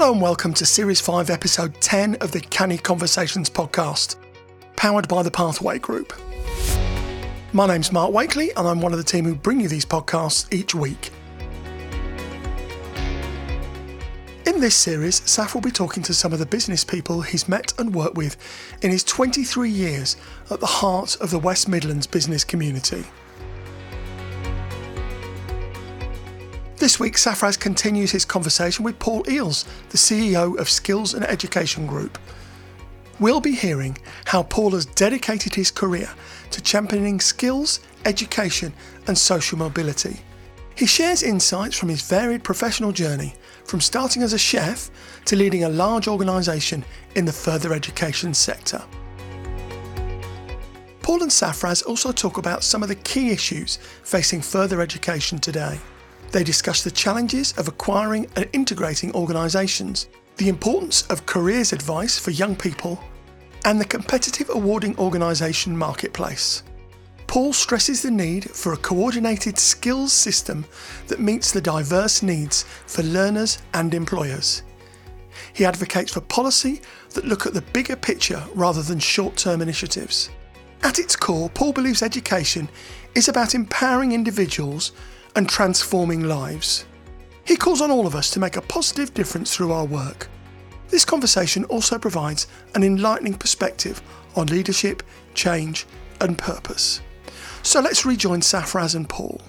Hello and welcome to Series 5, Episode 10 of the Canny Conversations podcast, powered by the Pathway Group. My name's Mark Wakely, and I'm one of the team who bring you these podcasts each week. In this series, Saf will be talking to some of the business people he's met and worked with in his 23 years at the heart of the West Midlands business community. This week, Safaraz continues his conversation with Paul Eeles, the CEO of Skills and Education Group. We'll be hearing how Paul has dedicated his career to championing skills, education, and social mobility. He shares insights from his varied professional journey, from starting as a chef to leading a large organisation in the further education sector. Paul and Safaraz also talk about some of the key issues facing further education today. They discuss the challenges of acquiring and integrating organisations, the importance of careers advice for young people, and the competitive awarding organisation marketplace. Paul stresses the need for a coordinated skills system that meets the diverse needs for learners and employers. He advocates for policy that look at the bigger picture rather than short term initiatives. At its core, Paul believes education is about empowering individuals and transforming lives. He calls on all of us to make a positive difference through our work. This conversation also provides an enlightening perspective on leadership, change, and purpose. So let's rejoin Safaraz and Paul.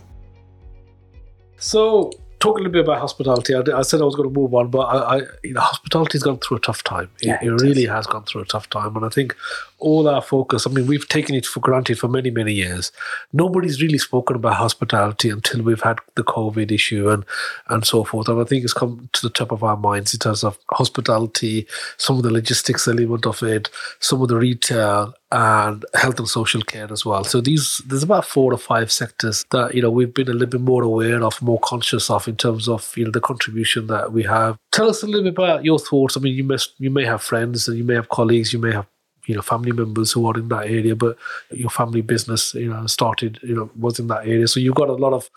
So, talk a little bit about hospitality. I, I said I was going to move on, but I, I you know, hospitality's gone through a tough time. It, Yeah, it it really has. has gone through a tough time, and I think all our focus. I mean, we've taken it for granted for many, many years. Nobody's really spoken about hospitality until we've had the COVID issue and and so forth. And I think it's come to the top of our minds in terms of hospitality, some of the logistics element of it, some of the retail, and health and social care as well. So these there's about four or five sectors that you know we've been a little bit more aware of, more conscious of in terms of you know the contribution that we have. Tell us a little bit about your thoughts. I mean, you must you may have friends and you may have colleagues, you may have you know family members who are in that area, but your family business you know started you know was in that area, so you've got a lot of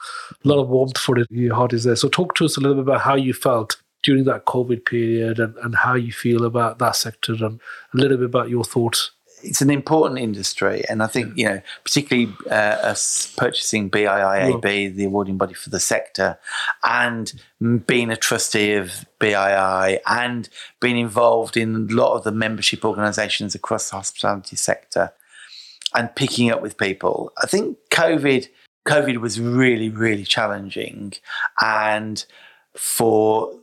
lot of warmth for it. Your heart is there. So talk to us a little bit about how you felt during that COVID period and, and how you feel about that sector and a little bit about your thoughts. It's an important industry, and I think you know, particularly uh, us purchasing BIIAB, the awarding body for the sector, and being a trustee of BII, and being involved in a lot of the membership organisations across the hospitality sector, and picking up with people. I think COVID, COVID was really, really challenging, and for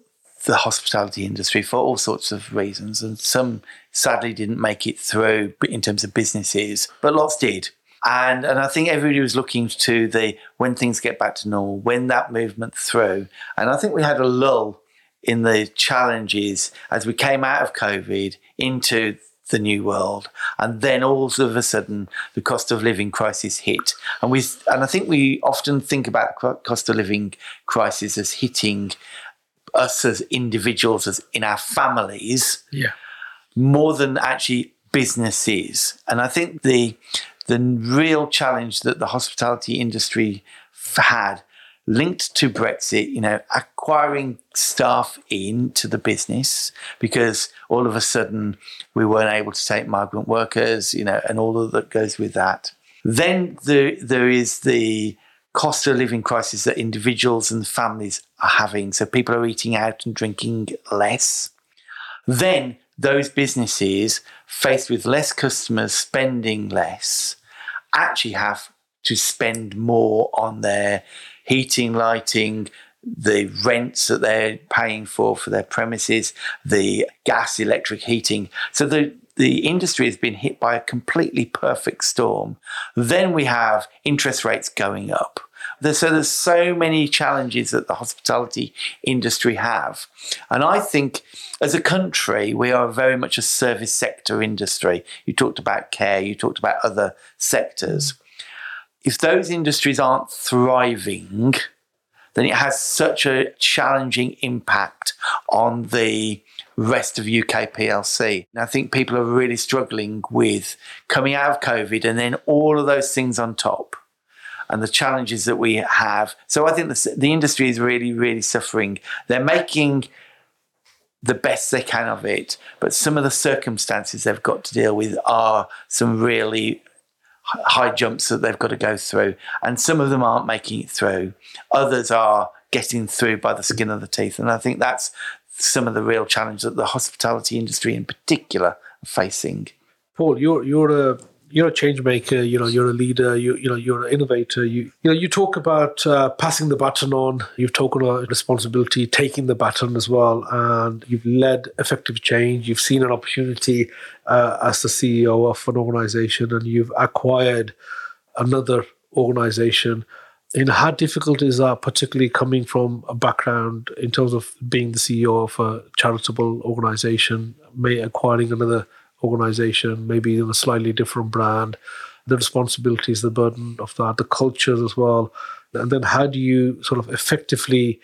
the hospitality industry for all sorts of reasons, and some sadly didn't make it through in terms of businesses, but lots did. And and I think everybody was looking to the when things get back to normal, when that movement through. And I think we had a lull in the challenges as we came out of COVID into the new world, and then all of a sudden the cost of living crisis hit, and we and I think we often think about cost of living crisis as hitting us as individuals, as in our families, Yeah. More than actually businesses. And I think the the real challenge that the hospitality industry had linked to Brexit, you know, acquiring staff into the business because all of a sudden we weren't able to take migrant workers, you know, and all of that goes with that. Then there, there is the cost of living crisis that individuals and families are having. So people are eating out and drinking less. Then those businesses, faced with less customers spending less, actually have to spend more on their heating, lighting, the rents that they're paying for for their premises, the gas, electric heating. So the the industry has been hit by a completely perfect storm. Then we have interest rates going up. There's, so there's so many challenges that the hospitality industry have. And I think as a country, we are very much a service sector industry. You talked about care, you talked about other sectors. If those industries aren't thriving, then it has such a challenging impact on the rest of UK PLC. And I think people are really struggling with coming out of COVID and then all of those things on top and the challenges that we have. So I think the, the industry is really, really suffering. They're making the best they can of it, but some of the circumstances they've got to deal with are some really high jumps that they've got to go through. And some of them aren't making it through, others are getting through by the skin of the teeth. And I think that's some of the real challenge that the hospitality industry in particular are facing. Paul, you're you're a you're a change maker. You know, you're a leader. You you know, you're an innovator. You you know, you talk about uh, passing the baton on. You've taken a responsibility, taking the baton as well, and you've led effective change. You've seen an opportunity uh, as the CEO of an organization, and you've acquired another organization. Know, how difficult is that, particularly coming from a background in terms of being the CEO of a charitable organization, may acquiring another organization, maybe in a slightly different brand, the responsibilities, the burden of that, the cultures as well. And then how do you sort of effectively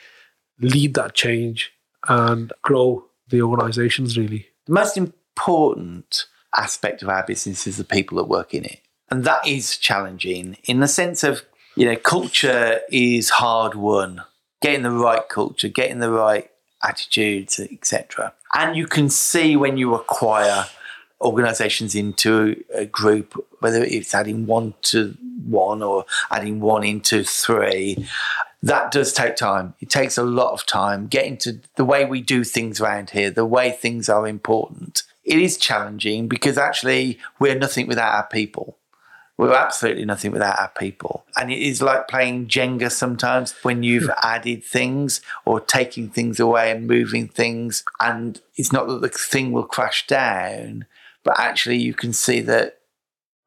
lead that change and grow the organizations really? The most important aspect of our business is the people that work in it. And that is challenging in the sense of, you know, culture is hard won. Getting the right culture, getting the right attitudes, etc. And you can see when you acquire organizations into a group, whether it's adding one to one or adding one into three, that does take time. It takes a lot of time getting to the way we do things around here, the way things are important. It is challenging because actually we're nothing without our people. We're absolutely nothing without our people. And it is like playing Jenga sometimes when you've hmm. added things or taking things away and moving things. And it's not that the thing will crash down, but actually you can see that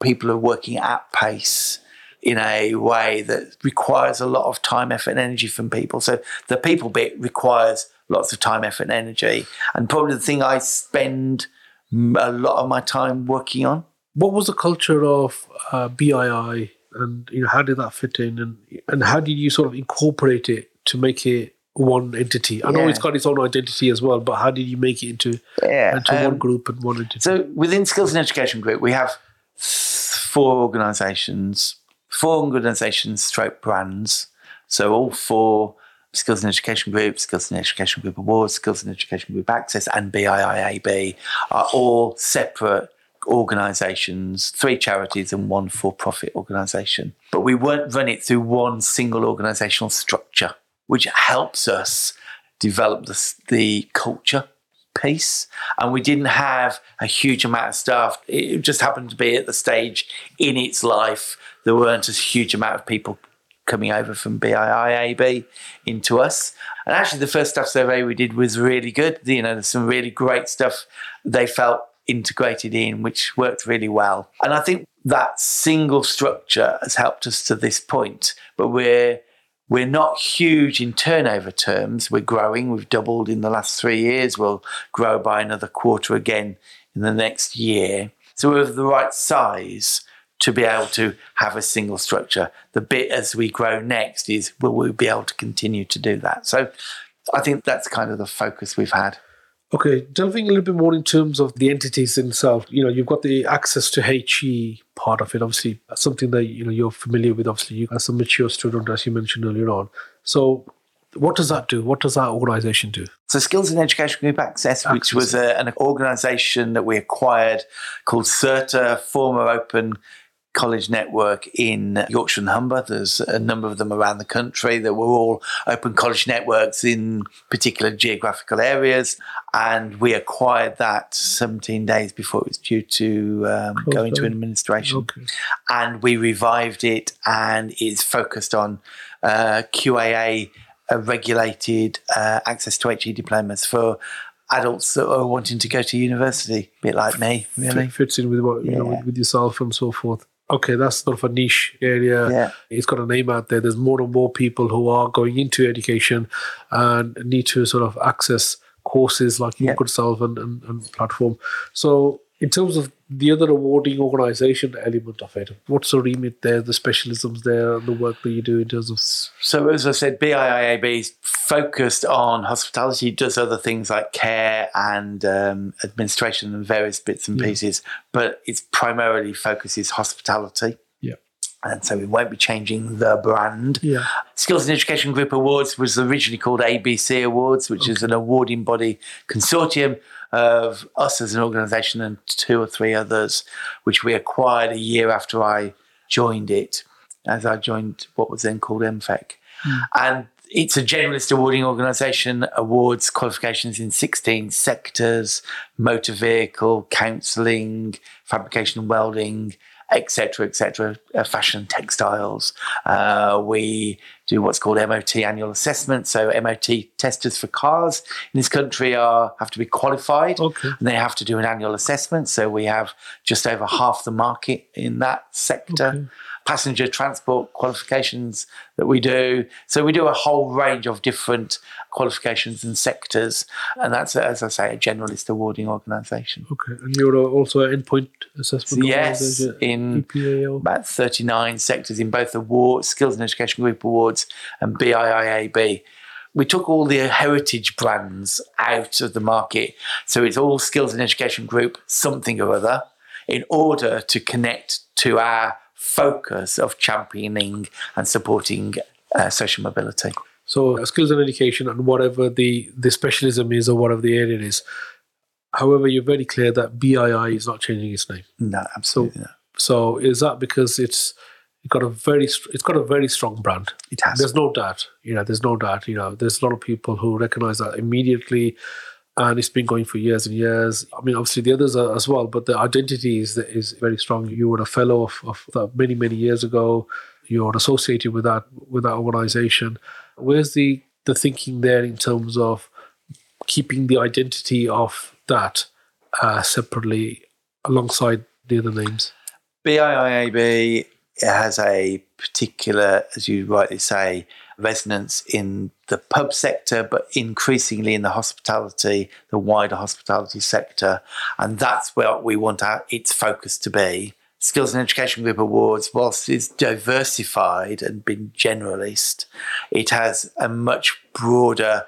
people are working at pace in a way that requires a lot of time, effort, and energy from people. So the people bit requires lots of time, effort, and energy. And probably the thing I spend a lot of my time working on. What was the culture of uh, BII, and you know how did that fit in, and and how did you sort of incorporate it to make it one entity. I know it's got its own identity as well, but how did you make it into, yeah. into um, one group and one entity? So within Skills and Education Group, we have four organisations, four organisations stroke brands. So all four Skills and Education Group, Skills and Education Group Awards, Skills and Education Group Access, and BIIAB are all separate organisations, three charities and one for-profit organisation. But we won't run it through one single organisational structure which helps us develop the, the culture piece. And we didn't have a huge amount of staff. It just happened to be at the stage in its life, there weren't a huge amount of people coming over from BIIAB into us. And actually, the first staff survey we did was really good. You know, there's some really great stuff they felt integrated in, which worked really well. And I think that single structure has helped us to this point. But we're we're not huge in turnover terms. We're growing. We've doubled in the last three years. We'll grow by another quarter again in the next year. So we're the right size to be able to have a single structure. The bit as we grow next is will we be able to continue to do that? So I think that's kind of the focus we've had. Okay, delving a little bit more in terms of the entities themselves. You know, you've got the access to HE part of it. Obviously, something that you know you're familiar with. Obviously, you as a mature student, as you mentioned earlier on. So, what does that do? What does that organisation do? So, Skills and Education Group Access, Access. which was a, an organisation that we acquired called CERTA, former Open college network in Yorkshire and Humber. There's a number of them around the country that were all open college networks in particular geographical areas. And we acquired that 17 days before it was due to um, go into administration. Okay. And we revived it and it's focused on uh, QAA uh, regulated uh, access to HE diplomas for adults that are wanting to go to university, a bit like me, really. Fits in with what you yeah. know with, with yourself and so forth okay, that's sort of a niche area. Yeah. It's got a name out there. There's more and more people who are going into education and need to sort of access courses like yeah. yourself and, and, and platform. So in terms of the other awarding organization element of it, what's the remit there, the specialisms there, the work that you do in terms of? So, as I said, BIIAB is focused on hospitality, does other things like care and um, administration and various bits and pieces, but its primarily focuses hospitality. Yeah. And so we won't be changing the brand. Yeah. Skills and Education Group Awards was originally called ABC Awards, which is an awarding body consortium of us as an organisation and two or three others, which we acquired a year after I joined it, as I joined what was then called EMFEC. Hmm. And it's a generalist awarding organisation, awards qualifications in 16 sectors motor vehicle, counselling, fabrication and welding, etc., etc., uh, fashion, textiles. Uh, we do what's called MOT annual assessment. So MOT testers for cars in this country are have to be qualified, Okay. and they have to do an annual assessment. So we have just over half the market in that sector. Okay. Passenger transport qualifications that we do. So we do a whole range of different qualifications and sectors, and that's as I say a generalist awarding organisation. Okay. And you're also an endpoint assessment Yes, in about 39 sectors in both awards, Skills and Education Group Awards and BIIAB. We took all the heritage brands out of the market. So it's all Skills and Education Group, something or other, in order to connect to our focus of championing and supporting uh, social mobility. So uh, skills and education and whatever the, the specialism is or whatever the area is. However, you're very clear that BII is not changing its name. No, absolutely not. So is that because it's got a very it's got a very strong brand? It has. There's no doubt. You know, there's no doubt. You know, there's a lot of people who recognize that immediately, and it's been going for years and years. I mean, obviously the others are as well, but the identity is is very strong. You were a fellow of, of that many many years ago. You're associated with that with that organization. Where's the the thinking there in terms of keeping the identity of that uh, separately alongside the other names? BIIAB has a particular, as you rightly say, resonance in the pub sector, but increasingly in the hospitality, the wider hospitality sector. And that's where we want our, its focus to be. Skills and Education Group Awards, whilst it's diversified and been generalist, it has a much broader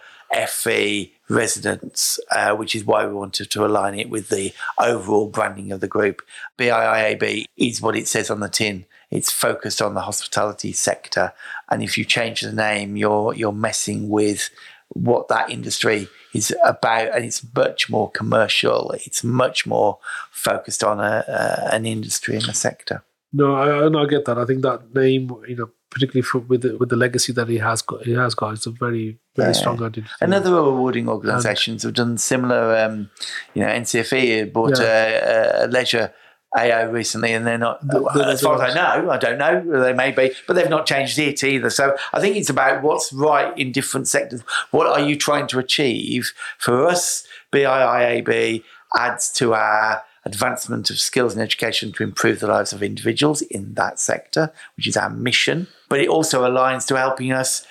FE residence, uh, which is why we wanted to align it with the overall branding of the group. BIIAB is what it says on the tin. It's focused on the hospitality sector, and if you change the name, you're you're messing with what that industry is about, and it's much more commercial. It's much more focused on a, a an industry and a sector. No, I, I- no, I get that. I think that name, you know, particularly for, with the, with the legacy that he has got, he has got, it's a very very Yeah. strong identity. And other awarding organisations have done similar. Um, you know, NCFE bought a, a leisure AO recently, and they're not. The- the- as far as I know, I don't know. They may be, but they've not changed it either. So I think it's about what's right in different sectors. What are you trying to achieve? For us, BIIAB adds to our advancement of skills and education to improve the lives of individuals in that sector, which is our mission. But it also aligns to helping us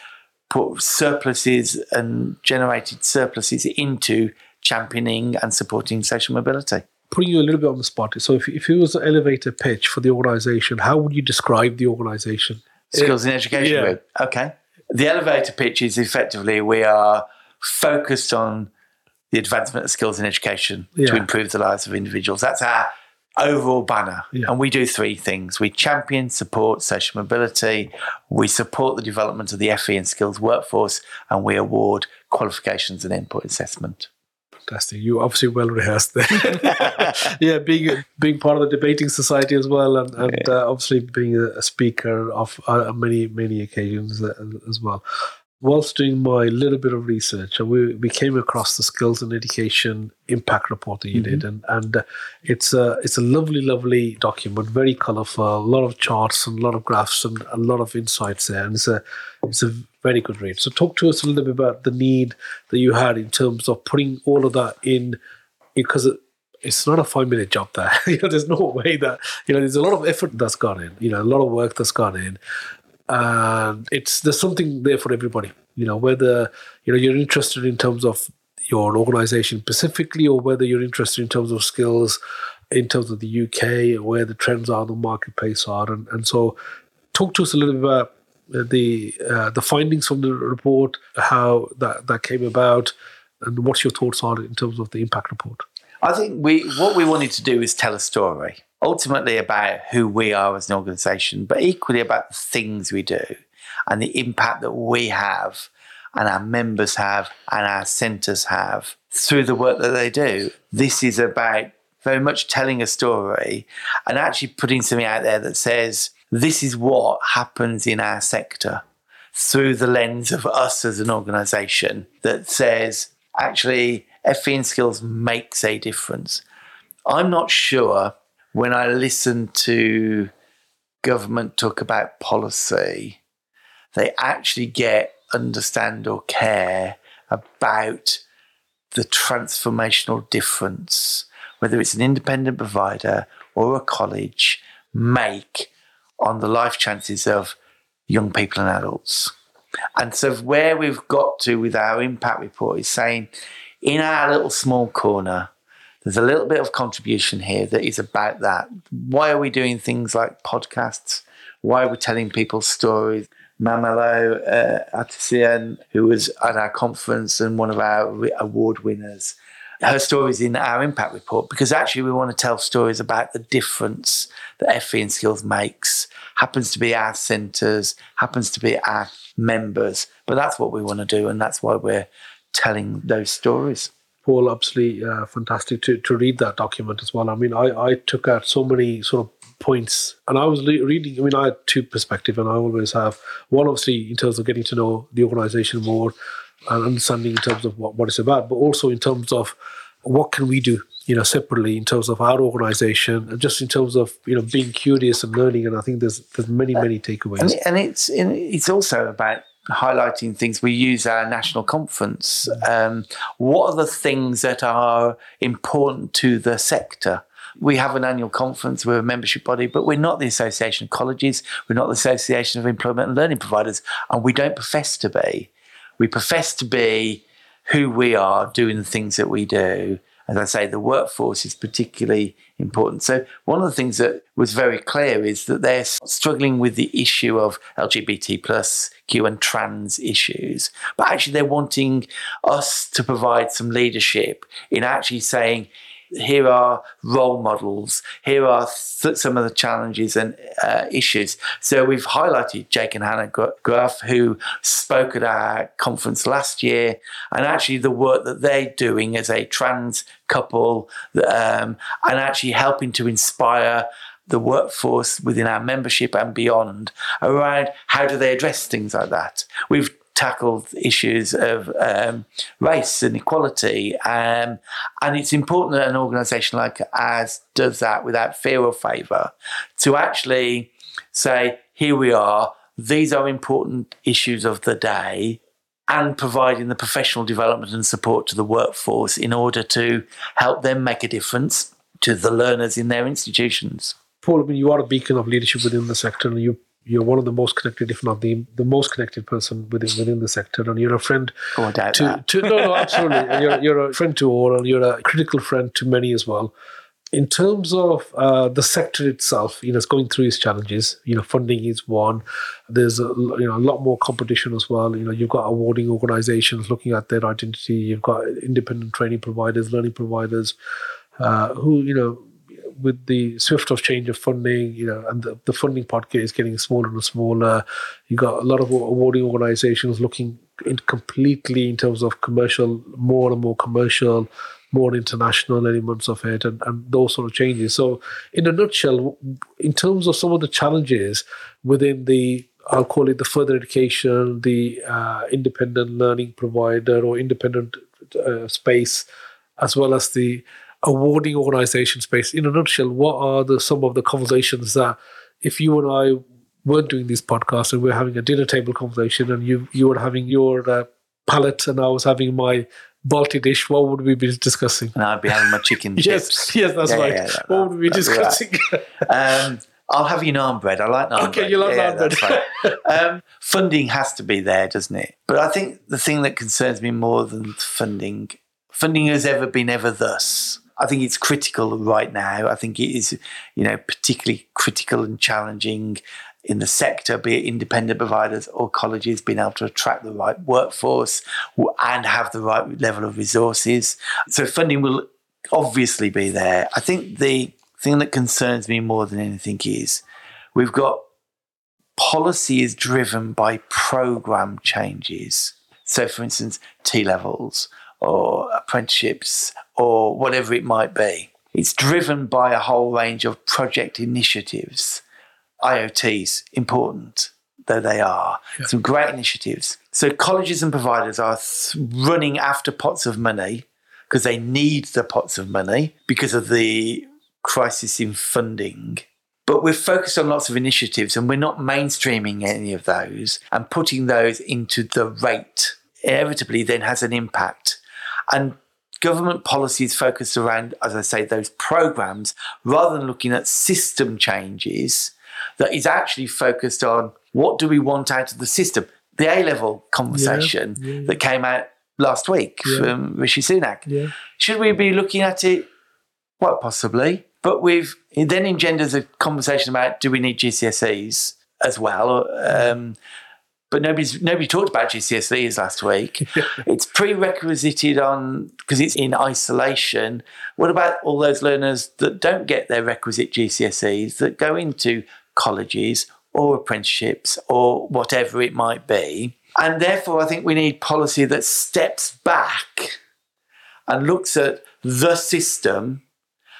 put surpluses and generated surpluses into championing and supporting social mobility. Putting you a little bit on the spot. So if, if it was an elevator pitch for the organization, how would you describe the organization? Skills in education yeah. group. Okay. The elevator pitch is effectively we are focused on the advancement of skills and education to improve the lives of individuals. That's our overall banner. Yeah. And we do three things. We champion, support social mobility, we support the development of the FE and skills workforce, and we award qualifications and endpoint assessment. Fantastic. You obviously well rehearsed there. yeah, being being part of the debating society as well, and, and uh, obviously being a, speaker of uh, many many occasions uh, as well. Whilst doing my little bit of research, we we came across the skills and education impact report that you did, and and uh, it's a it's a lovely lovely document, very colourful, a lot of charts and a lot of graphs and a lot of insights there, and it's a it's a very good read. So talk to us a little bit about the need that you had in terms of putting all of that in because it, it's not a five minute job there. you know, there's no way that you know there's a lot of effort that's gone in. You know, a lot of work that's gone in, and it's there's something there for everybody. You know, whether you know you're interested in terms of your organization specifically, or whether you're interested in terms of skills, in terms of the UK, or where the trends are the marketplace are, and, and so talk to us a little bit about the uh, the findings from the report, how that that came about, and what's your thoughts on it in terms of the impact report. I think we what we wanted to do is tell a story. ultimately about who we are as an organization, but equally about the things we do and the impact that we have and our members have and our centres have through the work that they do. This is about very much telling a story and actually putting something out there that says, this is what happens in our sector through the lens of us as an organisation that says, actually, and skills makes a difference. I'm not sure when I listen to government talk about policy, they actually get, understand, or care about the transformational difference, whether it's an independent provider or a college, make on the life chances of young people and adults. And so, where we've got to with our impact report is saying, in our little small corner, there's a little bit of contribution here that is about that. Why are we doing things like podcasts? Why are we telling people stories? Mamelo uh, who was at our conference and one of our award winners, her stories in our impact report because actually we want to tell stories about the difference that FE and Skills makes. Happens to be our centres, happens to be our members, but that's what we want to do, and that's why we're telling those stories. Paul, absolutely uh, fantastic to, to read that document as well. I mean, I, I took out so many sort of points, and I was le- reading. I mean, I had two perspectives, and I always have one, obviously, in terms of getting to know the organization more and understanding in terms of what, what it's about, but also in terms of what can we do, you know, separately in terms of our organization, and just in terms of you know being curious and learning. And I think there's there's many many takeaways. And, and it's it's also about highlighting things. We use our national conference. Um, what are the things that are important to the sector? We have an annual conference, we're a membership body, but we're not the Association of Colleges, we're not the Association of Employment and Learning Providers, and we don't profess to be. We profess to be who we are doing the things that we do as I say, the workforce is particularly important. So, one of the things that was very clear is that they're struggling with the issue of LGBT plus Q and trans issues, but actually they're wanting us to provide some leadership in actually saying, here are role models. Here are th- some of the challenges and uh, issues. So we've highlighted Jake and Hannah Graf, who spoke at our conference last year, and actually the work that they're doing as a trans couple, um, and actually helping to inspire the workforce within our membership and beyond around how do they address things like that. We've tackled issues of um, race and equality. Um, and it's important that an organisation like ours does that without fear or favour to actually say, here we are, these are important issues of the day. And providing the professional development and support to the workforce in order to help them make a difference to the learners in their institutions. Paul, I mean, you are a beacon of leadership within the sector, and you you're one of the most connected, if not the the most connected person within within the sector, and you're a friend. Oh, doubt to, that. to no, no, absolutely. you're you're a friend to all, and you're a critical friend to many as well. In terms of uh, the sector itself, you know, it's going through its challenges. You know, funding is one. There's a, you know a lot more competition as well. You know, you've got awarding organisations looking at their identity. You've got independent training providers, learning providers, uh, who you know with the swift of change of funding, you know, and the, the funding pocket is getting smaller and smaller. You got a lot of awarding organizations looking in completely in terms of commercial, more and more commercial, more international elements of it, and, and those sort of changes. So, in a nutshell, in terms of some of the challenges within the I'll call it the further education, the uh, independent learning provider or independent uh, space, as well as the awarding organization space. In a nutshell, what are the some of the conversations that if you and I weren't doing these podcasts and we're having a dinner table conversation and you you were having your uh, palate and I was having my Balti dish, what would we be discussing? And I'd be having my chicken yes. Yes, that's yeah, right. Yeah, that, what would we be discussing? Right. um, I'll have you naan bread. I like naan okay, bread. you like yeah, naan bread. Right. um, funding has to be there, doesn't it? But I think the thing that concerns me more than funding, funding has ever been ever thus. I think it's critical right now. I think it is, you know, particularly critical and challenging in the sector, be it independent providers or colleges, being able to attract the right workforce and have the right level of resources. So funding will obviously be there. I think the thing that concerns me more than anything is we've got policy is driven by program changes. So, for instance, T levels or apprenticeships or whatever it might be. It's driven by a whole range of project initiatives. IoTs, important though they are, yeah. some great initiatives. So, colleges and providers are running after pots of money because they need the pots of money because of the crisis in funding. But we're focused on lots of initiatives and we're not mainstreaming any of those and putting those into the rate inevitably then has an impact. And government policies focused around, as I say, those programs rather than looking at system changes that is actually focused on what do we want out of the system. The A level conversation yeah, yeah. that came out last week yeah. from Rishi Sunak. Should we be looking at it? Well, possibly. But we've it then engenders a conversation about do we need GCSEs as well? Um, but nobody's nobody talked about GCSEs last week. it's prerequisited on because it's in isolation. What about all those learners that don't get their requisite GCSEs that go into colleges or apprenticeships or whatever it might be? And therefore, I think we need policy that steps back and looks at the system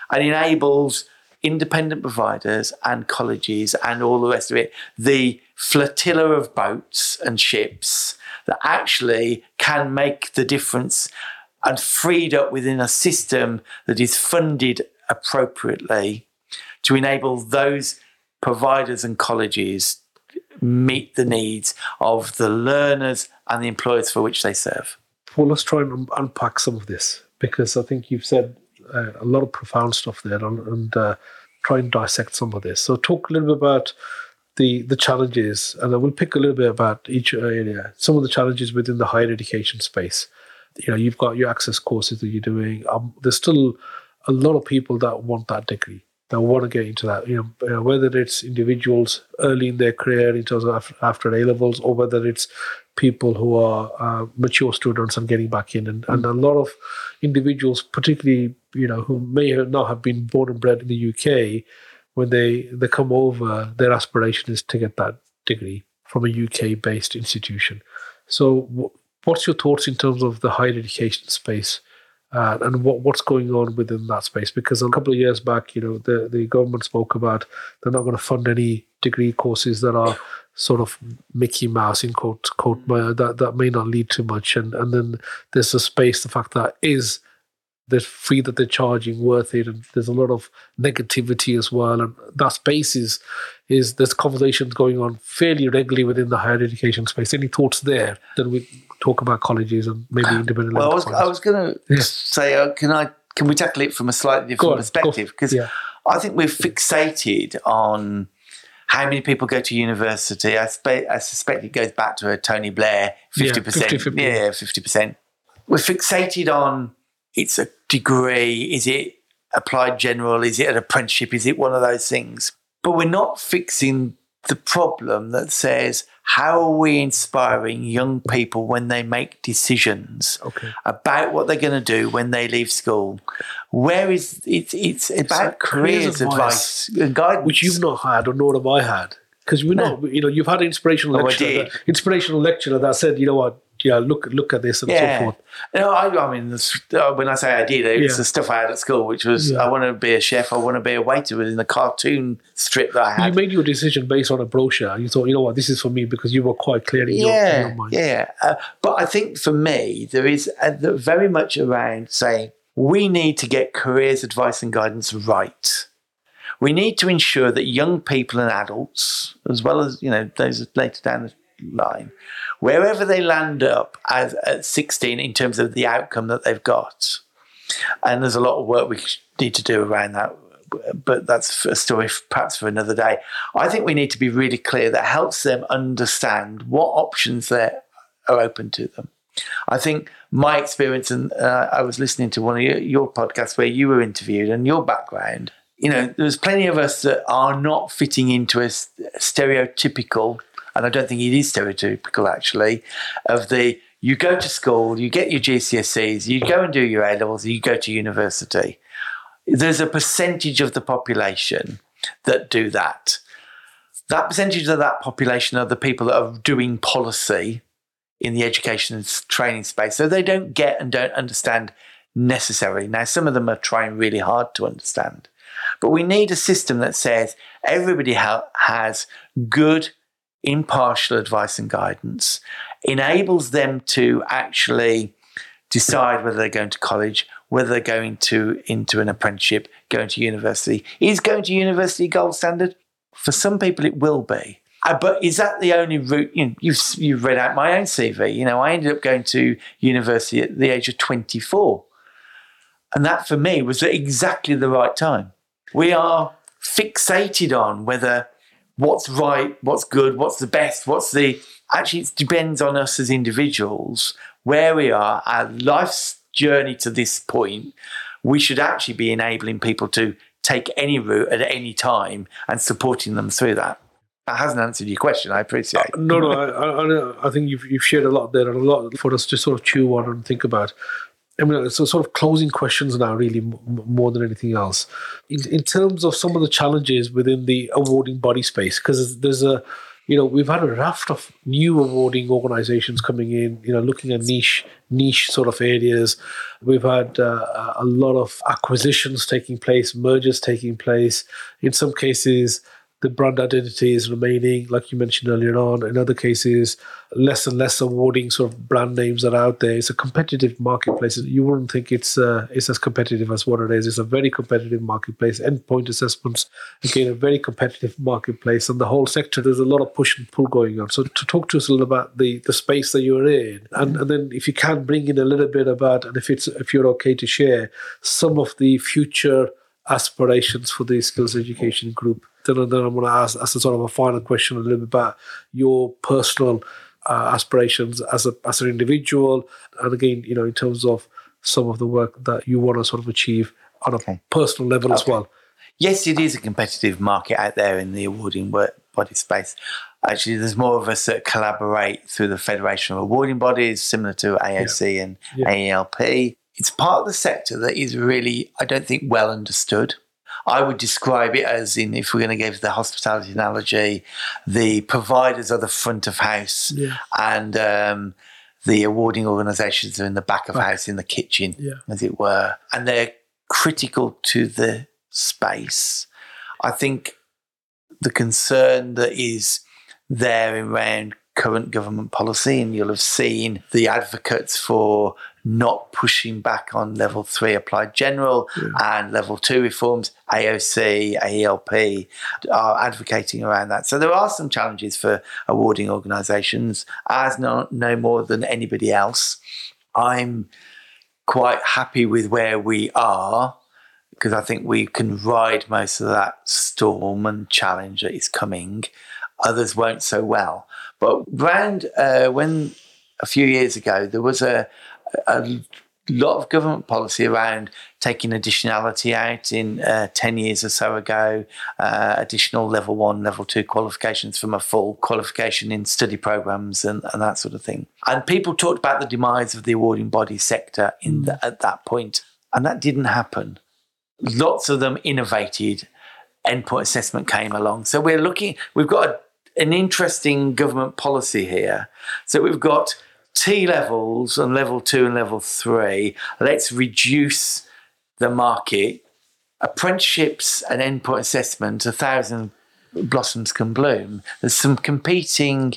and enables independent providers and colleges and all the rest of it, the flotilla of boats and ships that actually can make the difference and freed up within a system that is funded appropriately to enable those providers and colleges meet the needs of the learners and the employers for which they serve. Well, let's try and unpack some of this because I think you've said uh, a lot of profound stuff there and, and uh, try and dissect some of this. So, talk a little bit about the the challenges, and I will pick a little bit about each area. Some of the challenges within the higher education space. You know, you've got your access courses that you're doing. Um, there's still a lot of people that want that degree that want to get into that. You know, whether it's individuals early in their career in terms of after A levels, or whether it's people who are uh, mature students and getting back in, and, and a lot of individuals, particularly you know who may not have been born and bred in the UK, when they they come over, their aspiration is to get that degree from a UK based institution. So, what's your thoughts in terms of the higher education space? uh, and what what's going on within that space. Because a couple of years back, you know, the, the government spoke about they're not going to fund any degree courses that are sort of Mickey Mouse in quote quote that that may not lead to much. And and then there's a space, the fact that is the fee that they're charging worth it, and there's a lot of negativity as well. And that space is is there's conversations going on fairly regularly within the higher education space. Any thoughts there? Then we talk about colleges and maybe independent. Well, I was, I was going to yeah. say, uh, can I can we tackle it from a slightly different on, perspective? Because yeah. I think we're fixated on how many people go to university. I, spe- I suspect it goes back to a Tony Blair fifty percent. Yeah, fifty percent. We're fixated on it's a degree. Is it applied general? Is it an apprenticeship? Is it one of those things? But we're not fixing the problem that says how are we inspiring young people when they make decisions okay. about what they're going to do when they leave school? Where is it, it's about careers, advice, advice and guidance, which you've not had or nor have I had because we know you know you've had an inspirational oh, lecture, inspirational lecturer that said, you know what, yeah, look look at this and yeah. so forth. No, I, I mean, uh, when I say I did, it was yeah. the stuff I had at school, which was yeah. I want to be a chef, I want to be a waiter within the cartoon strip that I had. You made your decision based on a brochure. You thought, you know what, this is for me because you were quite clear in, yeah, your, in your mind. Yeah, uh, but I think for me, there is a, very much around saying we need to get careers advice and guidance right. We need to ensure that young people and adults, as well as you know those later down the line, wherever they land up as, at 16 in terms of the outcome that they've got. And there's a lot of work we need to do around that, but that's a story perhaps for another day. I think we need to be really clear that helps them understand what options there are open to them. I think my experience, and uh, I was listening to one of your, your podcasts where you were interviewed and your background. You know, there's plenty of us that are not fitting into a stereotypical and I don't think it is stereotypical actually, of the you go to school, you get your GCSEs, you go and do your A levels, you go to university. there's a percentage of the population that do that. That percentage of that population are the people that are doing policy in the education and training space. So they don't get and don't understand necessarily. Now, some of them are trying really hard to understand. But we need a system that says everybody ha- has good, impartial advice and guidance, enables them to actually decide whether they're going to college, whether they're going to into an apprenticeship, going to university. Is going to university gold standard? For some people, it will be. Uh, but is that the only route? You know, you've, you've read out my own CV. You know, I ended up going to university at the age of 24. And that for me was exactly the right time. We are fixated on whether what's right, what's good, what's the best, what's the. Actually, it depends on us as individuals, where we are, our life's journey to this point. We should actually be enabling people to take any route at any time and supporting them through that. That hasn't answered your question. I appreciate. Uh, no, no, I, I, I think you've, you've shared a lot there and a lot for us to sort of chew on and think about. I mean, so sort of closing questions now, really more than anything else. In, in, terms of some of the challenges within the awarding body space, because there's a, you know, we've had a raft of new awarding organisations coming in, you know, looking at niche, niche sort of areas. We've had uh, a lot of acquisitions taking place, mergers taking place. In some cases, the brand identity is remaining, like you mentioned earlier on. In other cases, less and less awarding sort of brand names are out there. It's a competitive marketplace. You wouldn't think it's uh, it's as competitive as what it is. It's a very competitive marketplace. Endpoint assessments, again, a very competitive marketplace. And the whole sector, there's a lot of push and pull going on. So to talk to us a little about the, the space that you're in, and, and then if you can bring in a little bit about, and if it's if you're okay to share some of the future aspirations for the skills education group then, then I'm going to ask, as a sort of a final question, a little bit about your personal uh, aspirations as a as an individual, and again, you know, in terms of some of the work that you want to sort of achieve on a okay. personal level okay. as well. Yes, it is a competitive market out there in the awarding work body space. Actually, there's more of us that collaborate through the Federation of Awarding Bodies, similar to AOC yeah. and yeah. AELP. It's part of the sector that is really, I don't think, well understood. I would describe it as in, if we're going to give the hospitality analogy, the providers are the front of house yeah. and um, the awarding organisations are in the back of right. house, in the kitchen, yeah. as it were. And they're critical to the space. I think the concern that is there around current government policy, and you'll have seen the advocates for not pushing back on level three applied general yeah. and level two reforms, AOC, AELP are advocating around that. So there are some challenges for awarding organisations, as no, no more than anybody else. I'm quite happy with where we are because I think we can ride most of that storm and challenge that is coming. Others won't so well. But around uh, when a few years ago, there was a, a lot of government policy around taking additionality out in uh, 10 years or so ago, uh, additional level one, level two qualifications from a full qualification in study programs and, and that sort of thing. And people talked about the demise of the awarding body sector in the, at that point, and that didn't happen. Lots of them innovated. Endpoint assessment came along. So we're looking, we've got a, an interesting government policy here. So we've got T levels and level two and level three, let's reduce the market. Apprenticeships and endpoint assessment, a thousand blossoms can bloom. There's some competing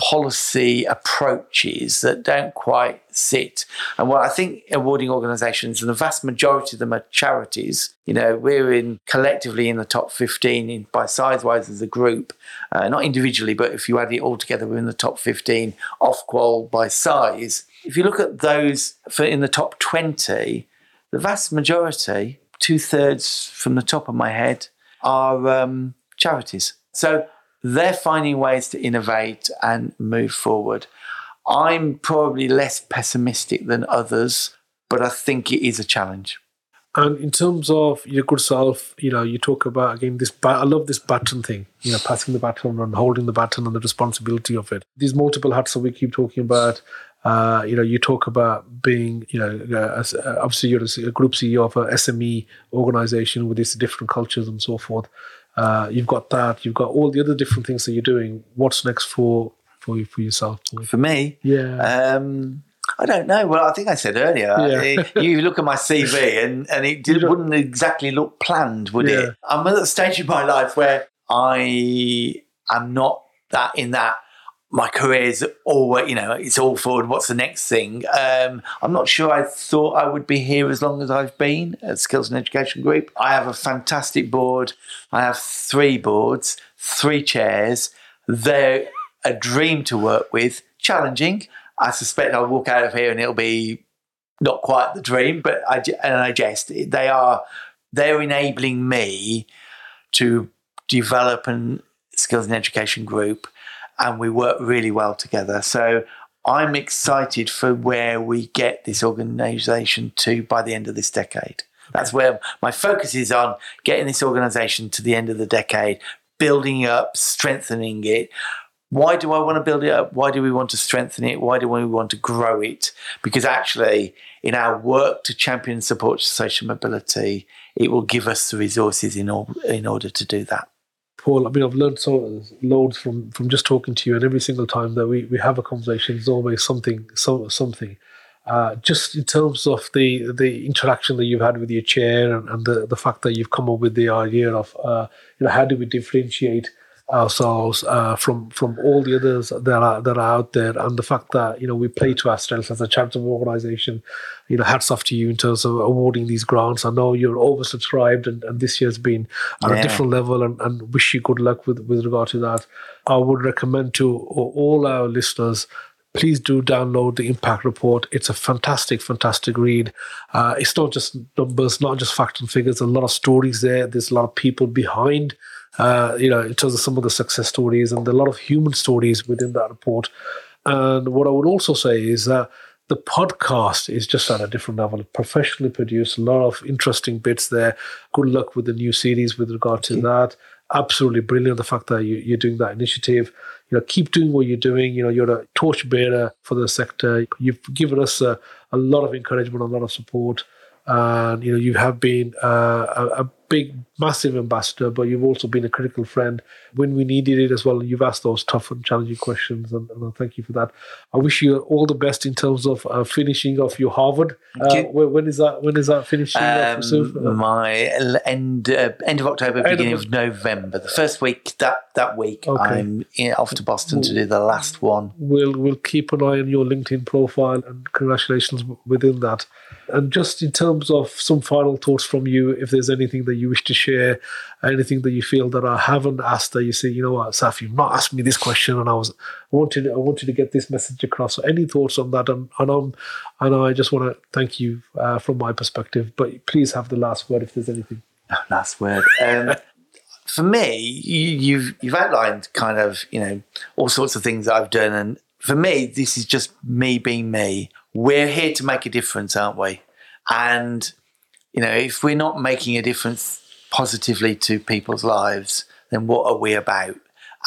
policy approaches that don't quite sit. And what I think awarding organisations, and the vast majority of them are charities, you know, we're in collectively in the top 15 in, by size wise as a group, uh, not individually, but if you add it all together, we're in the top 15 Ofqual by size. If you look at those for in the top 20, the vast majority, two thirds from the top of my head, are um, charities. So they're finding ways to innovate and move forward. I'm probably less pessimistic than others, but I think it is a challenge. And in terms of your good self, you know, you talk about again this. I love this baton thing. You know, passing the baton and holding the baton and the responsibility of it. These multiple hats that we keep talking about, Uh, you know, you talk about being, you know, uh, uh, obviously you're a group CEO of a SME organization with these different cultures and so forth. Uh, you've got that. You've got all the other different things that you're doing. What's next for for you, for yourself? For me, Yeah. um, I don't know. Well, I think I said earlier, Yeah. uh, you look at my CV and, and it did, wouldn't exactly look planned, would Yeah. it? I'm at a stage in my life where I am not that in that my career is all you know it's all forward what's the next thing um, i'm not sure i thought i would be here as long as i've been at skills and education group i have a fantastic board i have three boards three chairs they're a dream to work with challenging i suspect i'll walk out of here and it'll be not quite the dream but i and i jest they are they're enabling me to develop an skills and education group and we work really well together. So I'm excited for where we get this organization to by the end of this decade. That's where my focus is on getting this organization to the end of the decade, building up, strengthening it. Why do I want to build it up? Why do we want to strengthen it? Why do we want to grow it? Because actually, in our work to champion and support social mobility, it will give us the resources in, in order to do that. Paul, I mean, I've learned so loads from from just talking to you, and every single time that we, we have a conversation, there's always something, so, something. Uh, just in terms of the the interaction that you've had with your chair, and, and the the fact that you've come up with the idea of, uh, you know, how do we differentiate ourselves uh, from from all the others that are that are out there, and the fact that you know we play to our strengths as a charitable organisation. You know, hats off to you in terms of awarding these grants. I know you're oversubscribed, and, and this year's been at a different level, and, and wish you good luck with with regard to that. I would recommend to all our listeners. Please do download the impact report. It's a fantastic, fantastic read. Uh, it's not just numbers, not just facts and figures. A lot of stories there. There's a lot of people behind uh, you know, in terms of some of the success stories and a lot of human stories within that report. And what I would also say is that the podcast is just at a different level. Professionally produced, a lot of interesting bits there. Good luck with the new series with regard to that. Absolutely brilliant. The fact that you, you're doing that initiative. You know, keep doing what you're doing. You know, you're a torchbearer for the sector. You've given us a, a lot of encouragement, a lot of support and you know you have been uh, a, a big massive ambassador but you've also been a critical friend when we needed it as well you've asked those tough and challenging questions and, and I thank you for that i wish you all the best in terms of uh, finishing off your harvard uh, you. when, when is that when is that finishing Um, soon? my end uh, end of October, of beginning Oc- of, November. The first week that that week, Okay. I'm off to Boston to do the last one. we'll we'll keep an eye on your LinkedIn profile and congratulations within that. And just in terms of some final thoughts from you, if there's anything that you wish to share, anything that you feel that I haven't asked, that you say, you know what, Saf, you've not asked me this question, and I was I wanted I wanted to get this message across. So any thoughts on that? And and, um, and I just want to thank you uh, from my perspective. But please have the last word if there's anything. Last word. Um, for me, you, you've you've outlined kind of you know all sorts of things that I've done, and for me, this is just me being me. We're here to make a difference, aren't we? And you know, if we're not making a difference positively to people's lives, then what are we about?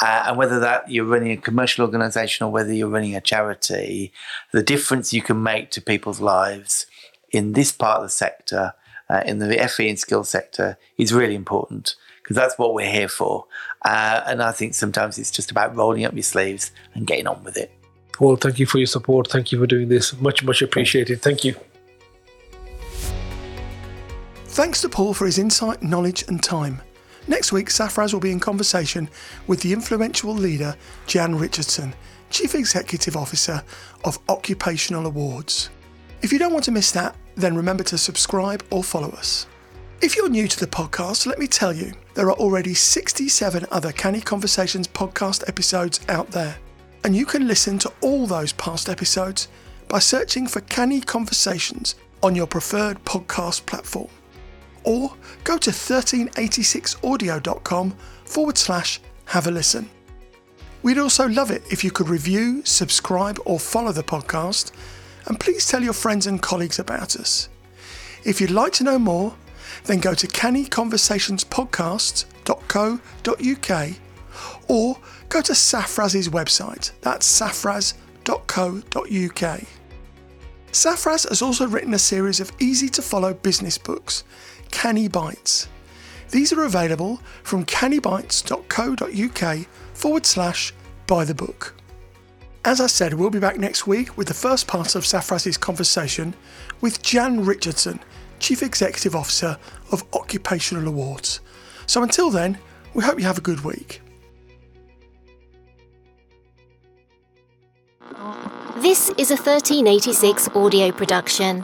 Uh, and whether that you're running a commercial organisation or whether you're running a charity, the difference you can make to people's lives in this part of the sector, uh, in the FE and skills sector, is really important because that's what we're here for. Uh, and I think sometimes it's just about rolling up your sleeves and getting on with it. Paul, thank you for your support. Thank you for doing this. Much much appreciated. Thank you. Thanks to Paul for his insight, knowledge, and time. Next week, Safaraz will be in conversation with the influential leader Jan Richardson, Chief Executive Officer of Occupational Awards. If you don't want to miss that, then remember to subscribe or follow us. If you're new to the podcast, let me tell you, there are already 67 other Canny Conversations podcast episodes out there. And you can listen to all those past episodes by searching for Canny Conversations on your preferred podcast platform or go to 1386audio.com forward slash have a listen. We'd also love it if you could review, subscribe, or follow the podcast, and please tell your friends and colleagues about us. If you'd like to know more, then go to cannyconversationspodcasts.co.uk or go to Safaraz's website, that's safaraz.co.uk. Safaraz has also written a series of easy to follow business books, Canny Bites. These are available from cannybites.co.uk forward slash buy the book. As I said, we'll be back next week with the first part of Safaraz's conversation with Jan Richardson, Chief Executive Officer of Occupational Awards. So until then, we hope you have a good week. This is a 1386 audio production.